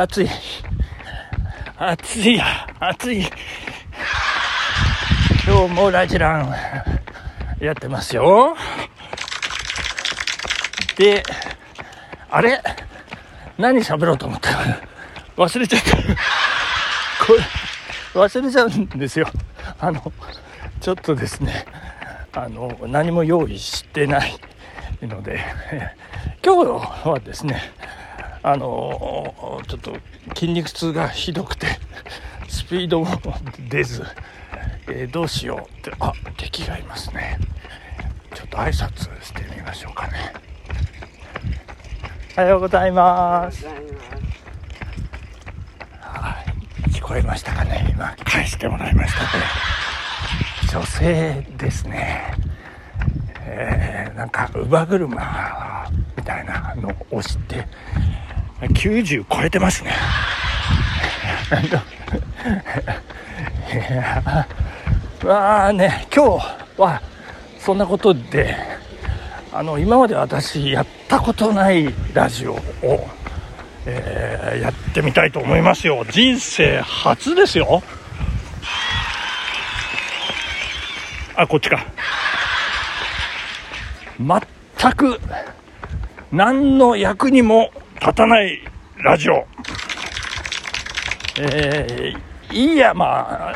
暑い。暑いや、暑い。今日もラジランやってますよ。で、あれ？何喋ろうと思った？忘れちゃった。これ、忘れちゃうんですよ。あの、ちょっとですね、あの、何も用意してないので、今日はですね、あの、ちょっと筋肉痛がひどくて、スピードも出ず、えー、どうしようって、あ、敵がいますね。ちょっと挨拶してみましょうかね。おはようございます。はい、聞こえましたかね？今返してもらいましたね。女性ですね。えー、なんか乳母車みたいなのを押して90超えてますね。いやまあね今日はそんなことであの今まで私やったことないラジオを、えー、やってみたいと思いますよ。人生初ですよ。あこっちか。全く何の役にも立たないラジオ。えー、飯山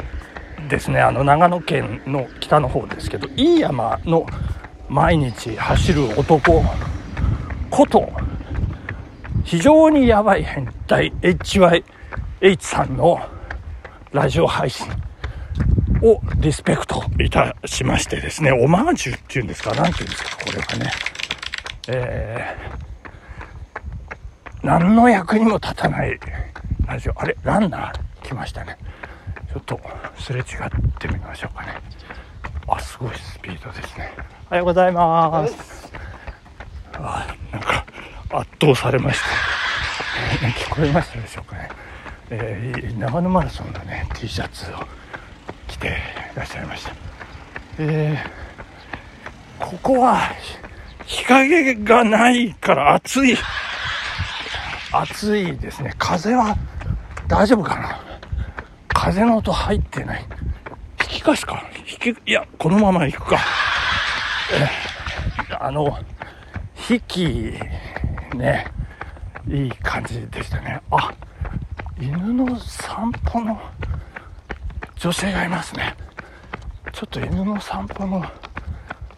ですね。あの長野県の北の方ですけど飯山の毎日走る男こと非常にやばい変態 HYH さんのラジオ配信をリスペクトいたしましてですね。オマージュっていうんですか何ていうんですかこれはね。えー、何の役にも立たないラジオ。あれランナー来ましたね。ちょっとすれ違ってみましょうかね。あすごいスピードですね。おはようございます。あなんか圧倒されました。聞こえましたでしょうかね、えー、長野マラソンのね T シャツを着ていらっしゃいました。えー、ここは日陰がないから暑い暑いですね。風は大丈夫かな？風の音入ってない。引き返すか？引きいやこのまま行くか。えあの引きねいい感じでしたね。あ犬の散歩の女性がいますね。ちょっと犬の散歩の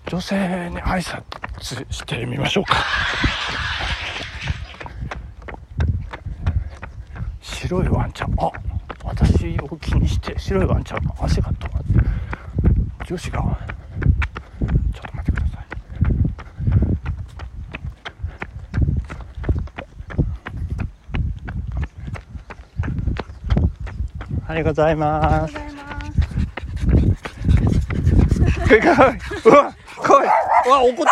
女性に挨拶してみましょうか。白いワンちゃん。あ私を気にして白いワンちゃん。の足が止まって女子が。ちょっと待ってください。おはようございます。うわ怖い。うわ怒ってる。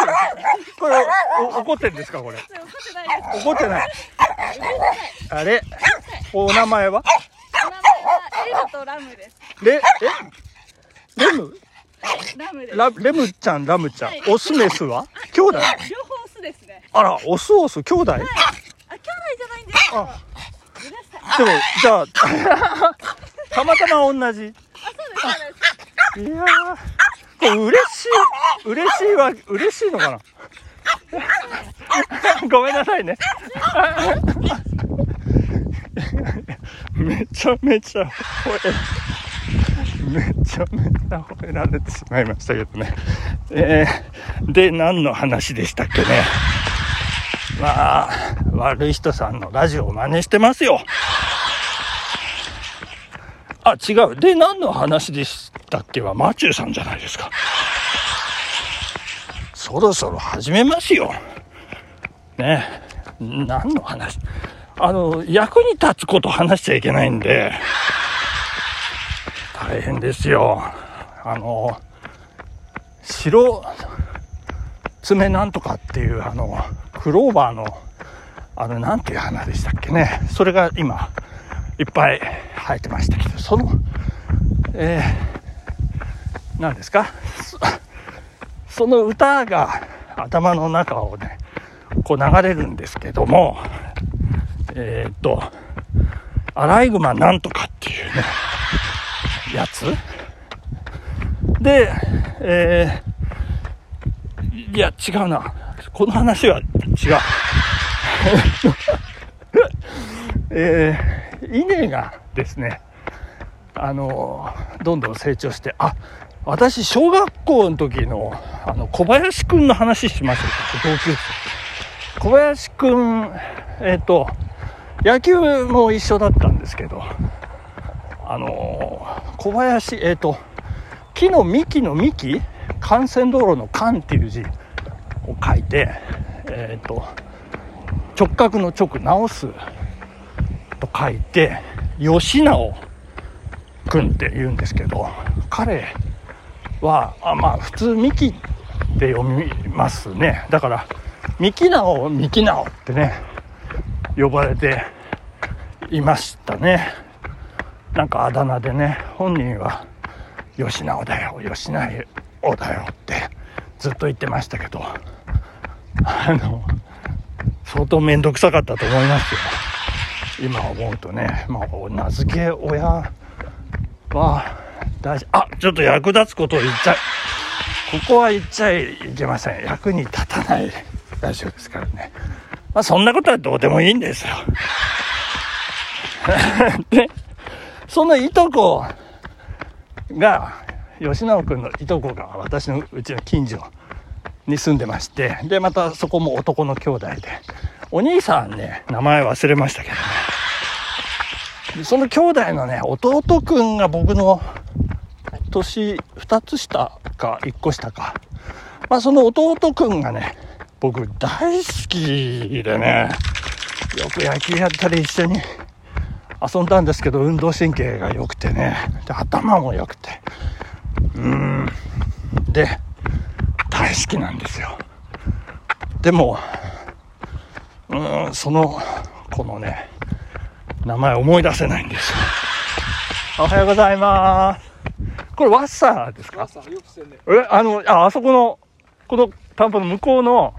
これ 怒ってんですかこれ。怒ってない。あれ？お名前は？レムとラムです。レ、え？レム？ラムです。ラレムちゃん、ラムちゃん。オスメスは？兄弟？両方オスですね。あら、オスオス、兄弟？あ、兄弟じゃないんですよ。あでも、じゃあ、たまたま同じ。あ、そうです。そうです。いやー、これ嬉しい、嬉しいは、嬉しいのかな？ごめんなさいね。めちゃめちゃ吠え、めちゃめちゃ吠えられてしまいましたけどね。えー、で、何の話でしたっけね。まあ、悪い人さんのラジオを真似してますよ。あ、違う。で、何の話でしたっけは、マチューさんじゃないですか。そろそろ始めますよ。ね。何の話？あの、役に立つこと話しちゃいけないんで、大変ですよ。あの、白爪なんとかっていう、あの、クローバーの、あの、なんていう花でしたっけね。それが今、いっぱい生えてましたけど、その、えー、何ですか？そその歌が頭の中をね、こう流れるんですけども、えー、っと、アライグマなんとかっていうね、やつで、えー、いや、違うな。この話は違う。えー、稲がですね、あの、どんどん成長して、あ、私、小学校の時の、あの、小林くんの話しました同級生。小林くん、えっ、と、野球も一緒だったんですけど、あの小林、えっ、と、木の幹の幹？幹線道路の幹っていう字を書いて、えっ、と、直角の直直すと書いて、吉直くんって言うんですけど、彼は、あまあ、普通幹って読みますね。だから、三木直、三木直ってね、呼ばれていましたね。なんかあだ名でね、本人は、吉直だよ、吉直だよってずっと言ってましたけど、あの、相当面倒くさかったと思いますよ。今思うとね、まあ、名付け親は大事。あ、ちょっと役立つことを言っちゃう。ここは言っちゃいけません。役に立たないラジオですからね。まあ、そんなことはどうでもいいんですよ。で、そのいとこが、吉直君のいとこが私のうちの近所に住んでまして、で、またそこも男の兄弟で、お兄さんね、名前忘れましたけど。その兄弟のね、弟くんが僕の年2つ下か1個下か。まあその弟くんがね、僕大好きでね、よく野球やったり一緒に遊んだんですけど、運動神経が良くてね、で頭も良くて。うーん。で、大好きなんですよ。でも、うーん、その、このね、名前思い出せないんですよ。おはようございます。これワッサーですか？え、あの、あ、あそこの、この田んぼの向こうの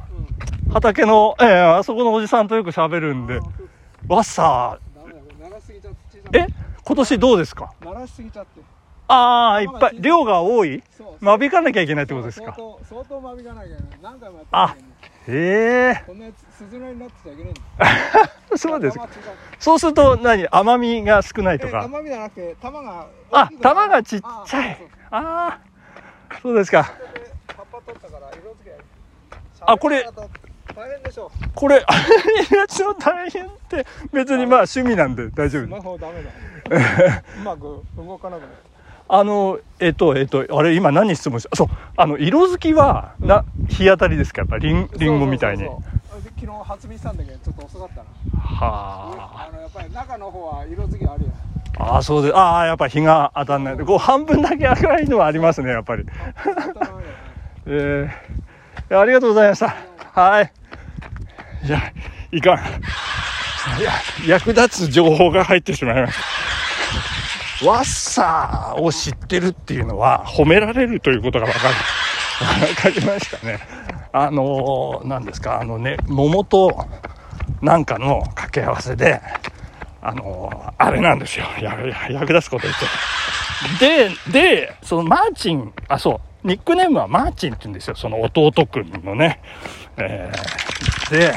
畑の、ええあそこのおじさんとよく喋るんで、ワッサダえ今年どうですか？鳴らしすぎちゃって。ああ、いっぱい、量が多い？間引かなきゃいけないってことですか？相当、間引かなきゃいけない。何回もやってあへえこんなやつ、鈴なりになってちゃいけないんだ。そうですそうすると何？甘みが少ないとえ、か。甘みじゃなくて、玉が。あ、玉がちっちあゃい。ああ、そうですか。あこれ大変でしょ。これ、ちょ大変って別にまあ趣味なんで大丈夫。スマホダメだ。うまく動かなくなる。あの、えっと、えっと、あれ今何質問したそう、あの、色づきは、な、日当たりですか？やっぱり、リン、リンゴみたいに。昨日発明したんだけど、ちょっと遅かったな。あ。あの、やっぱり中の方は色付きあるよ。ああ、そうで、ああ、やっぱ日が当たんない。こう、半分だけ赤いのはありますね、やっぱり。えーありがとうございました。はい。いや、いかん。いや、役立つ情報が入ってしまいました。ワッサーを知ってるっていうのは褒められるということが分かる。分かりましたね。あのー、何ですか、あのね、桃となんかの掛け合わせで、あのー、あれなんですよ。やや役立つこと言って。で、で、そのマーチン、あ、そう、ニックネームはマーチンって言うんですよ。その弟くんのね。えー、で、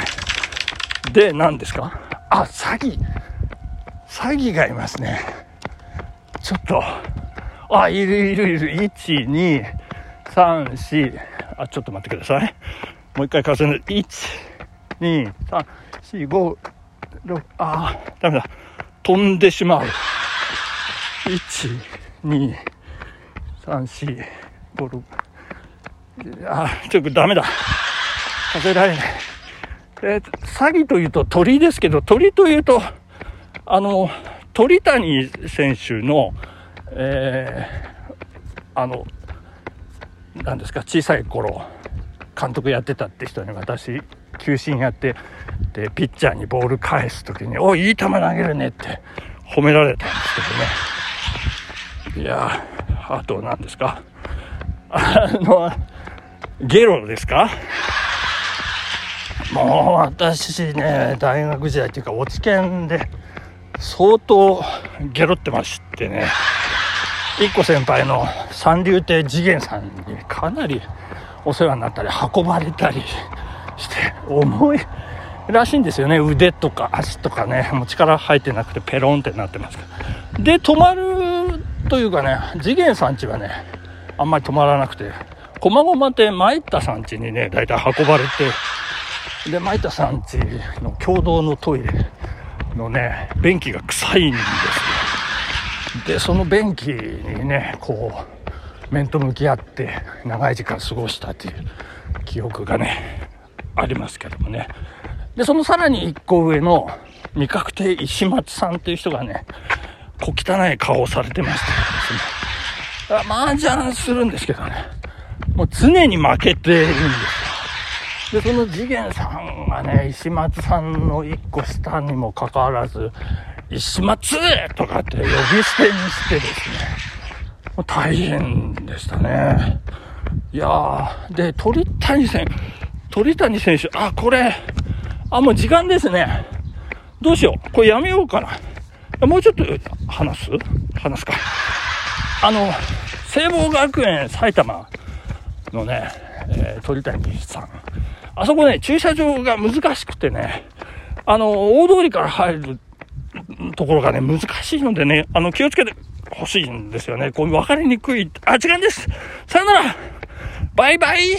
で、何ですか？あ、詐欺。詐欺がいますね。ちょっと、あ、いるいるいる。1、2、3、4、あ、ちょっと待ってください。もう一回数える。1、2、3、4、5、6、あ、ダメだ。飛んでしまう。1、2、3、4、5、6、あ、ちょっとダメだ。数えられない。え詐欺というと鳥ですけど、鳥というと、あの、鳥谷選手の、えーあの、なんですか、小さい頃、監督やってたって人に私、球審やって、で、ピッチャーにボール返すときに、おい、いい球投げるねって褒められたんですけどね。いや、あと何ですか？あの、ゲロですか？もう私ね、大学時代っていうか、落ち研で相当ゲロってましてね、一個先輩の三流亭次元さんにかなりお世話になったり運ばれたりして重いらしいんですよね。腕とか足とかね。もう力入ってなくてペロンってなってますからで止まるというかね次元さんちはねあんまり止まらなくてこまごまって参ったさんちにね大体運ばれてで参ったさんちの共同のトイレのね便器が臭いんですよ。でその便器にねこう面と向き合って長い時間過ごしたっていう記憶がねありますけどもね。でそのさらに1個上の味覚亭石松さんっていう人がね小汚い顔をされてましてですね。麻雀するんですけどね。もう常に負けているんですでその次元さんがね石松さんの1個下にもかかわらず石松とかって呼び捨てにしてですねもう大変でしたね。いやーで鳥谷選手鳥谷選手あこれあもう時間ですね。どうしよう。これやめようかな。もうちょっと話す？話すか。あの聖望学園埼玉のね、えー鳥谷さん。あそこね駐車場が難しくてねあの大通りから入るところがね、難しいのでね、あの、気をつけてほしいんですよね。こう、分かりにくい。あ、時間です。さよならバイバイ